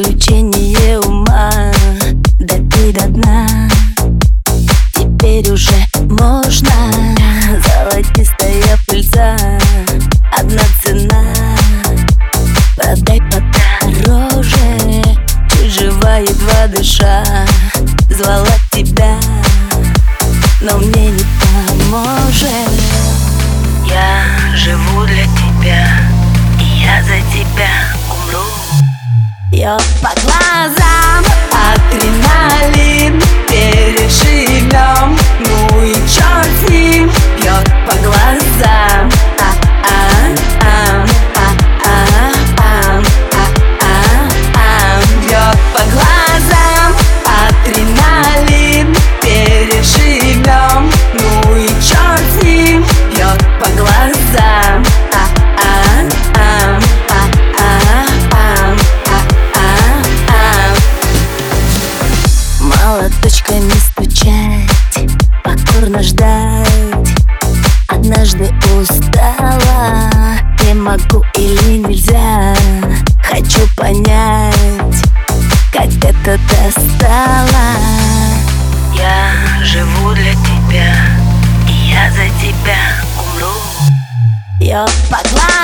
Заключение ума. Допей до дна Теперь уже можно Золотистая пыльца. Одна цена. Продай подороже. Чуть жива, едва дыша. Звала тебя но мне не поможет Я по молоточками стучать Покорно ждать. Однажды устала Не могу или нельзя. Хочу понять Как это достало. Я живу для тебя И я за тебя умру. Я по глазам